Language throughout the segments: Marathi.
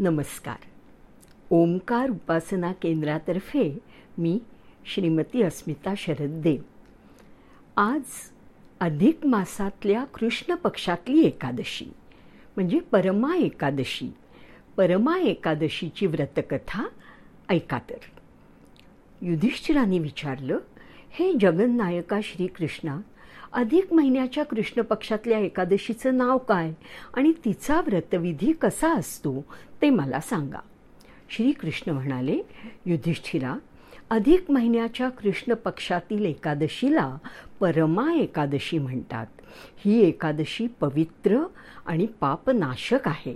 नमस्कार. ओमकार उपासना केंद्रातर्फे मी श्रीमती अस्मिता शरद देव आज अधिक मासातल्या कृष्ण पक्षातली एकादशी म्हणजे परमा एकादशी. परमा एकादशीची व्रतकथा ऐका तर. युधिष्ठिराने विचारलं हे जगन्नायका श्रीकृष्णा अधिक महिन्याच्या कृष्ण पक्षातल्या एकादशीचं नाव काय आणि तिचा व्रतविधी कसा असतो ते मला सांगा. श्रीकृष्ण म्हणाले युधिष्ठिरा अधिक महिन्याच्या कृष्ण पक्षातील एकादशीला परमा एकादशी म्हणतात. ही एकादशी पवित्र आणि पापनाशक आहे.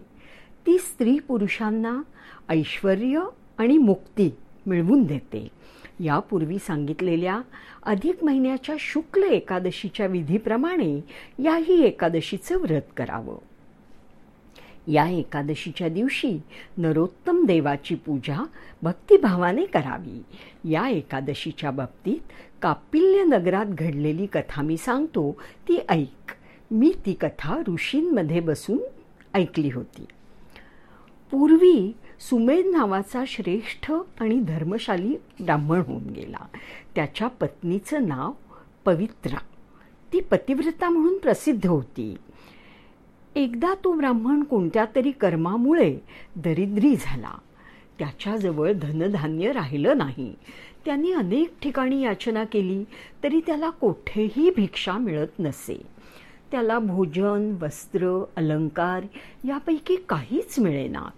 ती स्त्री पुरुषांना ऐश्वर आणि मुक्ती मिळवून देते. यापूर्वी सांगितलेल्या अधिक महिन्याच्या शुक्ल एकादशीच्या विधीप्रमाणे याही एकादशीचं व्रत करावं. या एकादशीच्या दिवशी नरोत्तम देवाची पूजा भक्तिभावाने करावी. या एकादशीच्या बाबतीत कापिल्य नगरात घडलेली कथा मी सांगतो ती ऐक. मी ती कथा ऋषींमध्ये बसून ऐकली होती. पूर्वी सुमेध नावाचा श्रेष्ठ आणि धर्मशाली ब्राह्मण होऊन गेला. त्याच्या पत्नीचं नाव पवित्रा. ती पतिव्रता म्हणून प्रसिद्ध होती. एकदा तो ब्राह्मण कोणत्या तरी कर्मामुळे दरिद्री झाला. त्याच्याजवळ धनधान्य राहिलं नाही. त्यांनी अनेक ठिकाणी याचना केली तरी त्याला कोठेही भिक्षा मिळत नसे. त्याला भोजन वस्त्र अलंकार यापैकी काहीच मिळेना.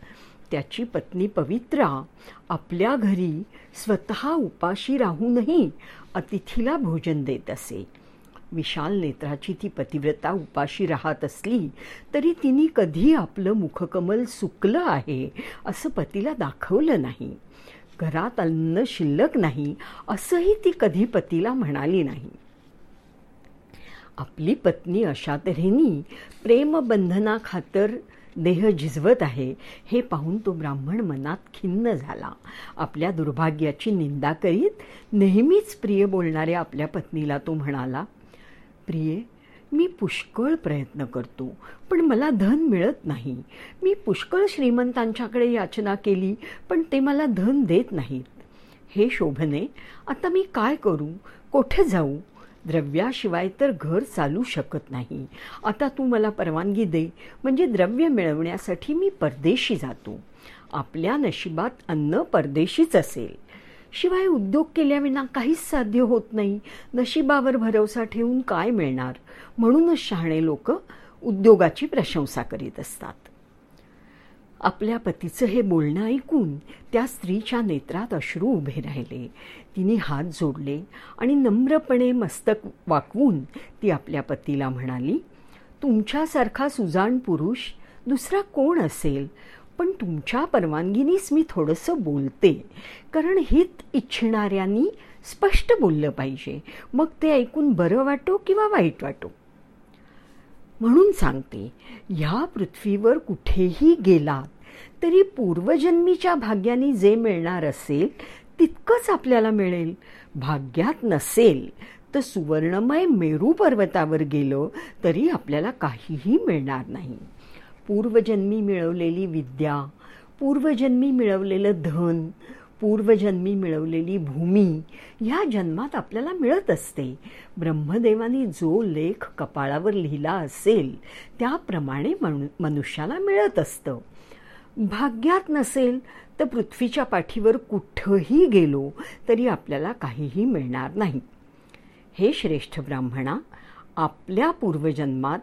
त्याची पत्नी पवित्रा आपल्या घरी स्वतः उपाशी राहूनही अतिथीला भोजन देत असे. विशाल नेत्राची ती पतिव्रता उपाशी राहत असली तरी तिने कधी आपलं मुखकमल सुकलं आहे असं पतीला दाखवलं नाही. घरात अन्न शिल्लक नाही असंही ती कधी पतीला म्हणाली नाही. आपली पत्नी अशा तऱ्हेनी प्रेमबंधनाखातर देह झिजवत आहे हे पाहून तो ब्राह्मण मनात खिन्न झाला. आपल्या दुर्भाग्याची निंदा करीत नेहमीच प्रिय बोलणाऱ्या आपल्या पत्नीला तो म्हणाला प्रिये मी पुष्कळ प्रयत्न करतो पण मला धन मिळत नाही. मी पुष्कळ श्रीमंतांच्याकडे याचना केली पण ते मला धन देत नाहीत. हे शोभने आता मी काय करू? कोठे जाऊ? द्रव्याशिवाय तर घर चालू शकत नाही. आता तू मला परवानगी दे म्हणजे द्रव्य मिळवण्यासाठी मी परदेशी जातो. आपल्या नशिबात अन्न परदेशीच असेल. शिवाय उद्योग केल्याविना काहीच साध्य होत नाही. नशिबावर भरोसा ठेवून काय मिळणार? म्हणूनच शहाणे लोक उद्योगाची प्रशंसा करीत असतात. आपल्या पतीचं हे बोलणं ऐकून त्या स्त्रीच्या नेत्रात अश्रू उभे राहिले. तिने हात जोडले आणि नम्रपणे मस्तक वाकवून ती आपल्या पतीला म्हणाली तुमच्यासारखा सुजाण पुरुष दुसरा कोण असेल? पण तुमच्या परवानगीनीच मी थोडंसं बोलते. कारण हित इच्छिणाऱ्यांनी स्पष्ट बोललं पाहिजे. मग ते ऐकून बरं वाटो किंवा वाईट वाटो? म्हणून सांगते ह्या पृथ्वीवर कुठेही गेलात तरी पूर्वजन्मीच्या भाग्याने जे मिळणार असेल तितकंच आपल्याला मिळेल. भाग्यात नसेल तर सुवर्णमय मेरू पर्वतावर गेलो तरी आपल्याला काहीही मिळणार नाही. पूर्वजन्मी मिळवलेली विद्या पूर्वजन्मी मिळवलेलं धन पूर्वजन्मी मिळवलेली भूमी ह्या जन्मात आपल्याला मिळत असते. ब्रह्मदेवानी जो लेख कपाळावर लिहिला असेल त्याप्रमाणे मनुष्याला मिळत असतं. भाग्यात नसेल तर पृथ्वीच्या पाठीवर कुठंही गेलो तरी आपल्याला काहीही मिळणार नाही. हे श्रेष्ठ ब्राह्मणा आपल्या पूर्वजन्मात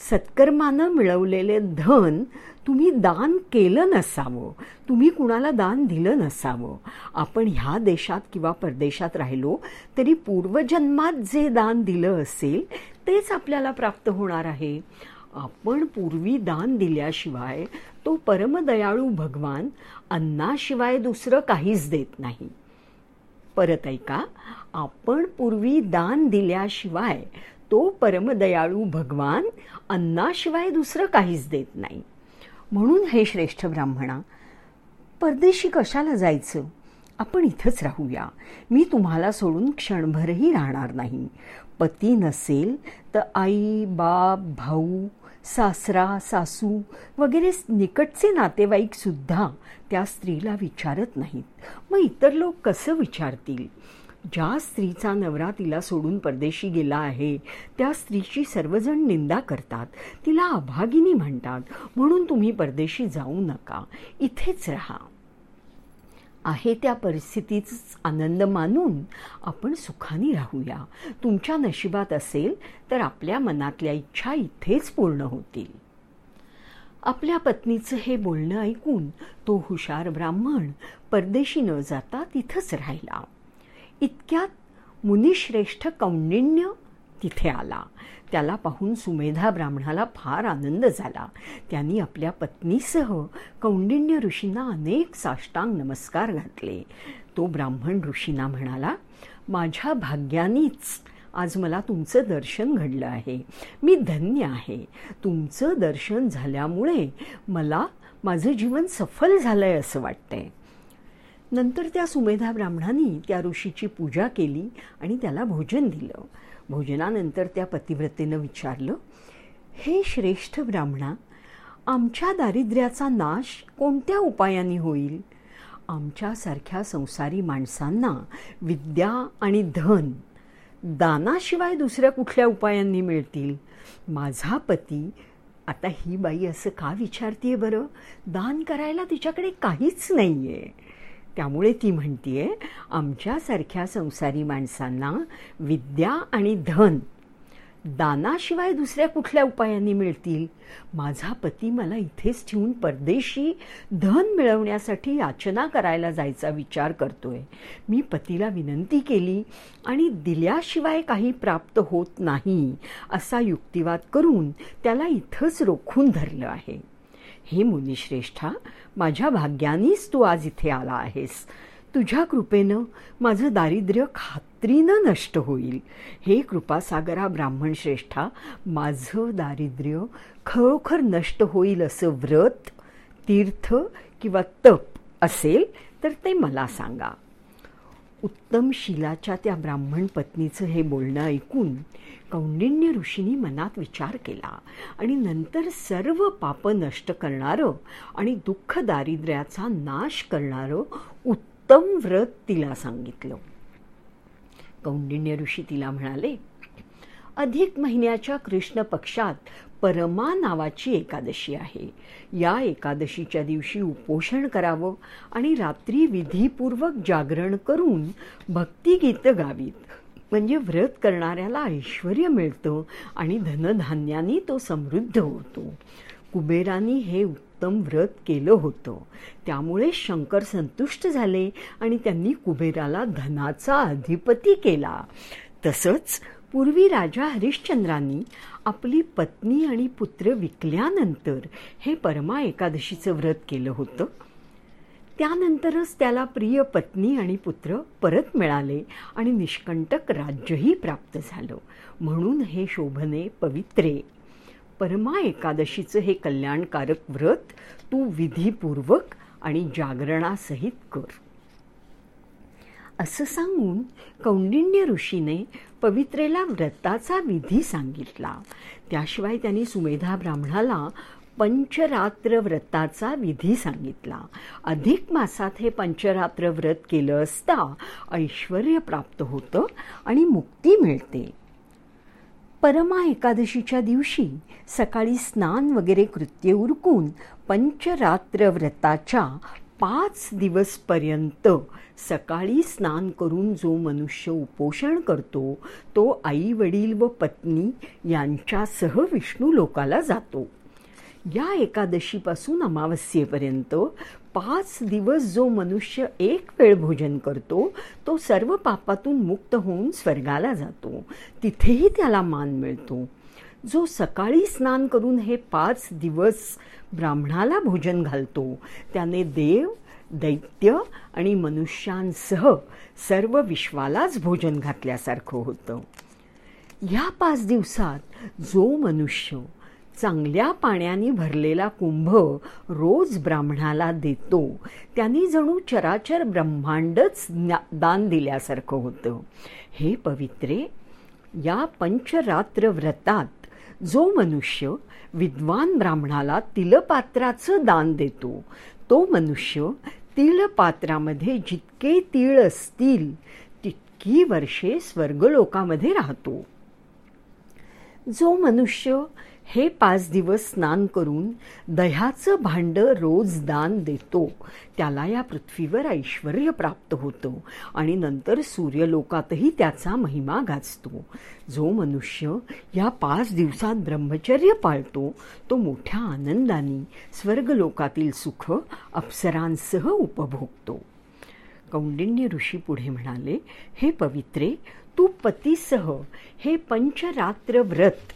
सत्कर्मानं मिळवलेले धन तुम्ही दान केलं नसावं तुम्ही कुणाला दान दिलं नसावं. आपण ह्या देशात किंवा परदेशात राहिलो तरी पूर्वजन्मात जे दान दिलं असेल तेच आपल्याला प्राप्त होणार आहे. आपण पूर्वी दान दिल्याशिवाय तो परमदयाळू भगवान अन्नाशिवाय दुसरं काहीच देत नाही. परत ऐका आपण पूर्वी दान दिल्याशिवाय तो परमदयाळू भगवान अन्नाशिवाय दुसरं काहीच देत नाही. म्हणून हे श्रेष्ठ ब्राह्मणा परदेशी कशाला जायचं? आपण इथंच राहूया. मी तुम्हाला सोडून क्षणभरही राहणार नाही. पती नसेल तर आई बाप भाऊ सासरा सासू वगैरे निकटचे नातेवाईकसुद्धा त्या स्त्रीला विचारत नाहीत. मग इतर लोक कसं विचारतील? ज्या स्त्रीचा नवरा तिला सोडून परदेशी गेला आहे त्या स्त्रीची सर्वजण निंदा करतात. तिला अभागिनी म्हणतात. म्हणून तुम्ही परदेशी जाऊ नका. इथेच राहा. आहे त्या परिस्थितीच आनंद मानून आपण सुखाने राहूया. तुमच्या नशिबात असेल तर आपल्या मनातल्या इच्छा इथेच पूर्ण होतील. आपल्या पत्नीचं हे बोलणं ऐकून तो हुशार ब्राह्मण परदेशी न जाता तिथंच राहिला. इतक्यात मुनिश्रेष्ठ कौंडिण्य तिथे आला. त्याला पाहून सुमेधा ब्राह्मणाला फार आनंद झाला. त्यांनी आपल्या पत्नीसह कौंडिण्य ऋषींना अनेक साष्टांग नमस्कार घातले. तो ब्राह्मण ऋषींना म्हणाला माझ्या भाग्यानीच आज मला तुमचं दर्शन घडलं आहे. मी धन्य आहे. तुमचं दर्शन झाल्यामुळे मला माझं जीवन सफल झालंय असं वाटतंय. नंतर त्या सुमेधा ब्राह्मणांनी त्या ऋषीची पूजा केली आणि त्याला भोजन दिलं. भोजनानंतर त्या पतिव्रतेनं विचारलं हे श्रेष्ठ ब्राह्मणा आमच्या दारिद्र्याचा नाश कोणत्या उपायाने होईल? आमच्यासारख्या संसारी माणसांना विद्या आणि धन दानाशिवाय दुसऱ्या कुठल्या उपायांनी मिळतील? माझा पती आता ही बाई असं का विचारतीये बरं? दान करायला तिच्याकडे काहीच नाही आहे त्यामुळे ती म्हणतीये आमच्यासारख्या संसारी माणसांना विद्या आणि धन दानाशिवाय दुसऱ्या कुठल्या उपायांनी मिळतील? माझा पती मला इथेच ठेवून परदेशी धन मिळवण्यासाठी याचना करायला जायचा विचार करतोय. मी पतीला विनंती केली आणि दिल्याशिवाय काही प्राप्त होत नाही असा युक्तिवाद करून त्याला इथंच रोखून धरलं आहे. हे मुनिश्रेष्ठा माझ्या भाग्यानीच तू आज इथे आला आहेस. तुझ्या कृपेनं माझं दारिद्र्य खात्रीनं नष्ट होईल. हे कृपासागरा ब्राह्मण श्रेष्ठा माझं दारिद्र्य खरोखर नष्ट होईल असं व्रत तीर्थ किंवा तप असेल तर ते मला सांगा. उत्तम शिलाच्या त्या ब्राह्मण पत्नीचं हे बोलणं ऐकून कौंडिन्य ऋषींनी मनात विचार केला आणि नंतर सर्व पाप नष्ट करणारं आणि दुःख दारिद्र्याचा नाश करणारं उत्तम व्रत तिला सांगितलं. कौंडिन्य ऋषी तिला म्हणाले अधिक महिन्याच्या कृष्ण पक्षात परमा नावाची एकादशी आहे. या एकादशीच्या दिवशी उपोषण करावं आणि रात्री विधीपूर्वक जागरण करून भक्तिगीतं गावीत. म्हणजे व्रत करणाऱ्याला ऐश्वर मिळतं आणि धनधान्यानी तो समृद्ध होतो. कुबेरानी हे उत्तम व्रत केलं होतं. त्यामुळे शंकर संतुष्ट झाले आणि त्यांनी कुबेराला धनाचा अधिपती केला. तसंच पूर्वी राजा हरिश्चंद्रांनी आपली पत्नी आणि पुत्र विकल्यानंतर हे परमा एकादशीचं व्रत केलं होतं. त्यानंतरच त्याला प्रिय पत्नी आणि पुत्र परत मिळाले आणि निष्कंटक राज्यही प्राप्त झालं. म्हणून हे शोभने पवित्रे. परमा एकादशीचं हे कल्याणकारक व्रत तू विधीपूर्वक आणि जागरणासहित कर. असं सांगून कौंडिन्य ऋषीने पवित्रेला व्रताचा विधी सांगितला. त्याशिवाय त्यांनी सुमेधा ब्राह्मणाला पंचरात्र व्रताचा विधी सांगितला. अधिक मासात हे पंचरात्र व्रत केलं असता ऐश्वर प्राप्त होतं आणि मुक्ती मिळते. परमा एकादशीच्या दिवशी सकाळी स्नान वगैरे कृत्य उरकून पंचरात्र व्रताच्या पाच दिवसपर्यंत सकाळी स्नान करून जो मनुष्य उपोषण करतो तो आई वडील व पत्नी यांच्यासह विष्णू लोकाला जातो. या एकादशीपासून अमावस्येपर्यंत पाच दिवस जो मनुष्य एक वेळ भोजन करतो तो सर्व पापातून मुक्त होऊन स्वर्गाला जातो. तिथेही त्याला मान मिळतो. जो सकाळी स्नान करून हे पाच दिवस ब्राह्मणाला भोजन घालतो त्याने देव दैत्य आणि मनुष्यांसह सर्व विश्वालाच भोजन घातल्यासारखं होतं. ह्या पाच दिवसात जो मनुष्य चांगल्या पाण्याने भरलेला कुंभ रोज ब्राह्मणाला देतो त्यांनी जणू चराचर ब्रह्मांडच दान दिल्यासारखं होतं. हे पवित्रे या पंचरात्र व्रतात जो मनुष्य विद्वान ब्राह्मणाला तिलपात्राचं दान देतो तो मनुष्य तिळपात्रामध्ये जितके तीळ असतील तितकी वर्षे स्वर्गलोकामध्ये राहतो. जो मनुष्य हे पाच दिवस स्नान करून दह्याचं भांड रोज दान देतो. त्याला या पृथ्वीवर ऐश्वर प्राप्त होतं आणि नंतर सूर्यलोकातही त्याचा महिमा गाजतो. जो मनुष्य या पाच दिवसात ब्रह्मचर्य पाळतो तो मोठ्या आनंदाने स्वर्गलोकातील सुख अप्सरांसह उपभोगतो. कौंडिन्य ऋषी पुढे म्हणाले हे पवित्रे तू पतीसह हे पंचरात्र व्रत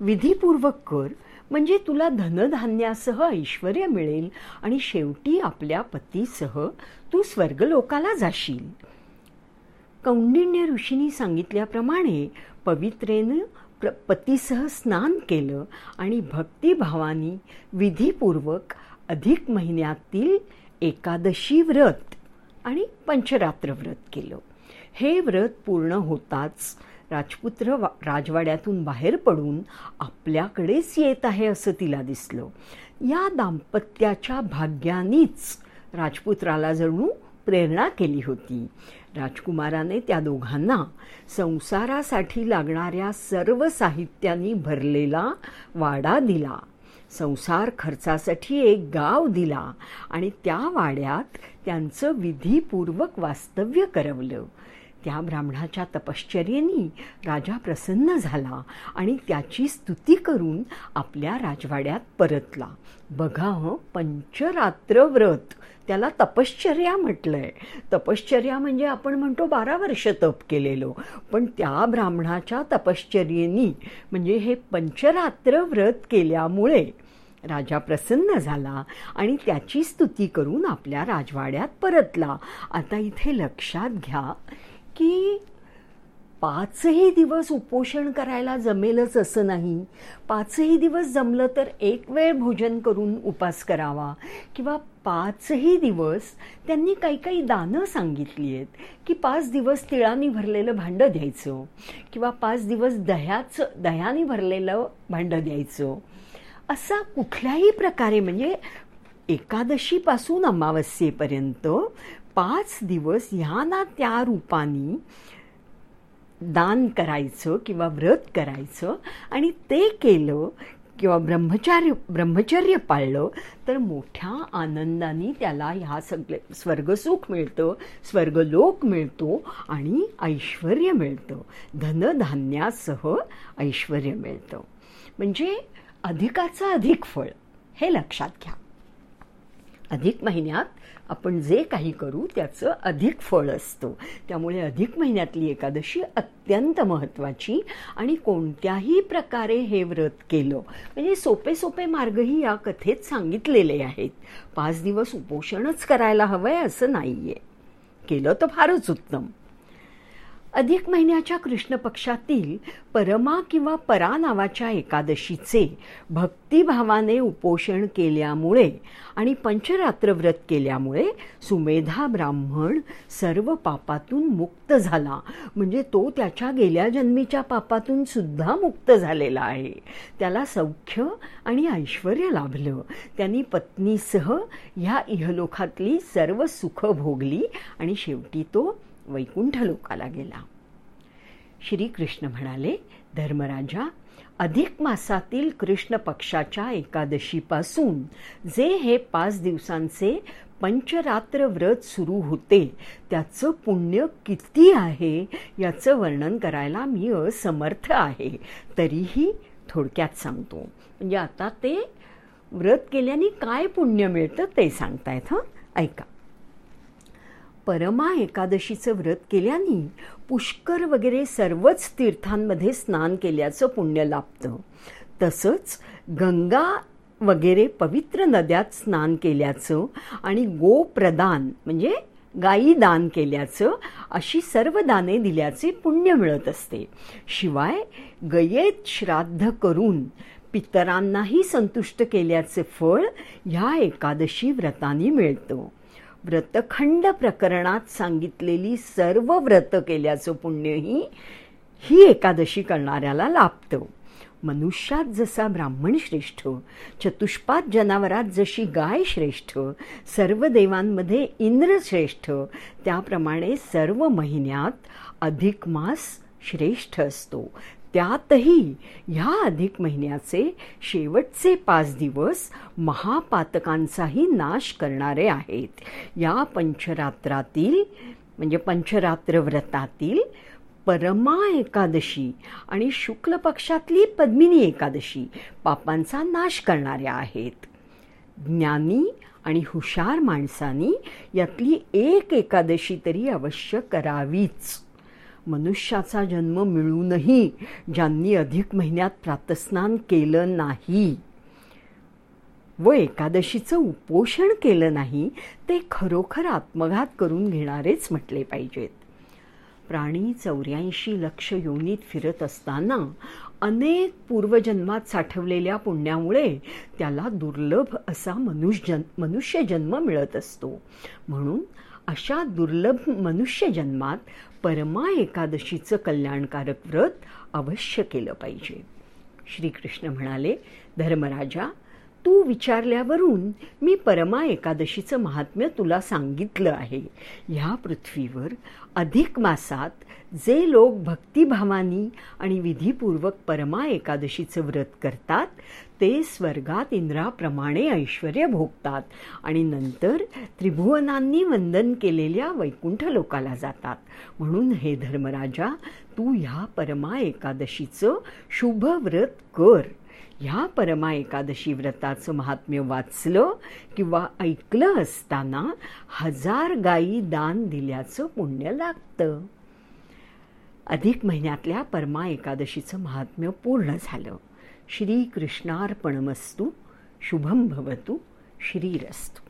विधीपूर्वक कर म्हणजे तुला धनधान्यासह ऐश्वर मिळेल आणि शेवटी आपल्या पतीसह तू स्वर्गलोकाला जाशील. कौंडिण्य ऋषींनी सांगितल्याप्रमाणे पवित्रेनं पतीसह स्नान केलं आणि भक्तिभावानी विधीपूर्वक अधिक महिन्यातील एकादशी व्रत आणि पंचरात्र व्रत केलं. हे व्रत पूर्ण होताच राजपुत्र राजवाड्यातून बाहेर पडून आपल्याकडेच येत आहे असं तिला दिसलं. या दाम्पत्याच्या भाग्यानीच राजपुत्राला जणू प्रेरणा केली होती. राजकुमाराने त्या दोघांना संसारासाठी लागणाऱ्या सर्व साहित्यानी भरलेला वाडा दिला. संसार खर्चासाठी एक गाव दिला आणि त्या वाड्यात त्यांचं विधीपूर्वक वास्तव्य करवलं. त्या ब्राह्मणाच्या तपश्चर्येनी राजा प्रसन्न झाला आणि त्याची स्तुती करून आपल्या राजवाड्यात परतला. बघा हो पंचरात्र व्रत त्याला तपश्चर्या म्हटलंय. तपश्चर्या म्हणजे आपण म्हणतो बारा वर्ष तप केलेलो. पण त्या ब्राह्मणाच्या तपश्चर्येनी म्हणजे हे पंचरात्र व्रत केल्यामुळे राजा प्रसन्न झाला आणि त्याची स्तुती करून आपल्या राजवाड्यात परतला. आता इथे लक्षात घ्या की पाचही दिवस उपोषण करायला जमेलच असं नाही. पाचही दिवस जमलं तर एक वेळ भोजन करून उपास करावा. किंवा पाचही दिवस त्यांनी काही काही दानं सांगितली आहेत की पाच दिवस तिळाने भरलेलं भांडं द्यायचं. किंवा पाच दिवस दह्याचं दह्याने भरलेलं भांडं द्यायचं. असा कुठल्याही प्रकारे म्हणजे एकादशीपासून अमावस्येपर्यंत पाच दिवस ह्या ना त्या रूपाने दान करायचं किंवा व्रत करायचं आणि ते केलं किंवा ब्रह्मचार्य ब्रह्मचर्य पाळलं तर मोठ्या आनंदाने त्याला ह्या सगळे स्वर्गसुख मिळतं स्वर्गलोक मिळतो आणि ऐश्वर मिळतं. धनधान्यासह ऐश्वर मिळतं. म्हणजे अधिकाचं अधिक फळ हे लक्षात घ्या. अधिक महिन्यात आपण जे काही करू त्याचं अधिक फळ असतं. त्यामुळे अधिक महिन्यातली एकादशी अत्यंत महत्त्वाची आणि कोणत्याही प्रकारे हे व्रत केलं म्हणजे सोपे सोपे मार्गही या कथेत सांगितलेले आहेत. पाच दिवस उपोषणच करायला हवंय असं नाहीये. केलं तर फारच उत्तम. अधिक महिन्याच्या कृष्ण पक्षातील परमा किंवा परा नावाच्या एकादशीचे भक्तिभावाने उपोषण केल्यामुळे आणि पंचरात्र व्रत केल्यामुळे सुमेधा ब्राह्मण सर्व पापातून मुक्त झाला. म्हणजे तो त्याच्या गेल्या जन्मीच्या पापातून सुद्धा मुक्त झालेला आहे. त्याला सौख्य आणि ऐश्वर लाभलं. त्यांनी पत्नीसह ह्या इहलोकातली सर्व सुख भोगली आणि शेवटी तो वैकुंठ लोकाला गेला. श्रीकृष्ण म्हणाले धर्मराजा अधिक मासातील कृष्ण पक्षाच्या एकादशीपासून जे हे पाच दिवसांचे पंचरात्र व्रत सुरू होते त्याचं पुण्य किती आहे याचं वर्णन करायला मी असमर्थ आहे. तरीही थोडक्यात सांगतो. म्हणजे आता ते व्रत केल्याने काय पुण्य मिळतं ते सांगतायत हं? ऐका. परमा एकादशीचं व्रत केल्याने पुष्कर वगैरे सर्वच तीर्थांमध्ये स्नान केल्याचं पुण्य लाभतं. तसंच गंगा वगैरे पवित्र नद्यात स्नान केल्याचं आणि गोप्रदान म्हणजे गायी दान केल्याचं अशी सर्व दाने दिल्याचे पुण्य मिळत असते. शिवाय गयेत श्राद्ध करून पितरांनाही संतुष्ट केल्याचे फळ ह्या एकादशी व्रताने मिळतं. व्रतखंड प्रकरणात सांगितलेली सर्व व्रत केल्याचं पुण्यही ही एकादशी करणाऱ्याला लाभतं. मनुष्यात जसा ब्राह्मण श्रेष्ठ चतुष्पाद जनावरात जशी गाय श्रेष्ठ सर्व देवांमध्ये इंद्र श्रेष्ठ त्याप्रमाणे सर्व महिन्यात अधिक मास श्रेष्ठ असतो. त्यातही ह्या अधिक महिन्याचे शेवटचे पाच दिवस महापातकांचाही नाश करणारे आहेत. या पंचरात्रातील म्हणजे पंचरात्र व्रतातील परमा एकादशी आणि शुक्ल पक्षातली पद्मिनी एकादशी पापांचा नाश करणाऱ्या आहेत. ज्ञानी आणि हुशार माणसांनी यातली एक एकादशी तरी अवश्य करावीच. मनुष्याचा जन्म मिळूनही ज्यांनी अधिक महिन्यात प्रातस्नान केलं नाही. व एकादशीचं उपोषण केलं नाही ते खरोखर आत्मघात करून घेणारेच म्हटले पाहिजेत. प्राणी चौऱ्याऐंशी लक्ष योनीत फिरत असताना अनेक पूर्वजन्मात साठवलेल्या पुण्यामुळे त्याला दुर्लभ असा मनुष्य मनुष्यजन्म मिळत असतो. म्हणून अशा दुर्लभ मनुष्यजन्मात परमा एकादशीचं कल्याणकारक व्रत अवश्य केलं पाहिजे. श्रीकृष्ण म्हणाले धर्मराजा तू विचारल्यावरून मी परमा एकादशीचं महात्म्य तुला सांगितलं आहे. ह्या पृथ्वीवर अधिक मासात जे लोक भक्तिभावानी आणि विधीपूर्वक परमा एकादशीचं व्रत करतात ते स्वर्गात इंद्राप्रमाणे ऐश्वर भोगतात आणि नंतर त्रिभुवनांनी वंदन केलेल्या वैकुंठ लोकाला जातात. म्हणून हे धर्मराजा तू ह्या परमा एकादशीचं शुभ व्रत कर. ह्या परमा एकादशी व्रताचं महात्म्य वाचलं किंवा ऐकलं असताना हजार गायी दान दिल्याचं पुण्य लागतं. अधिक महिन्यातल्या परमा एकादशीचं महात्म्य पूर्ण झालं. श्रीकृष्णार्पणमस्तू शुभम भवतु श्रीरस्तु.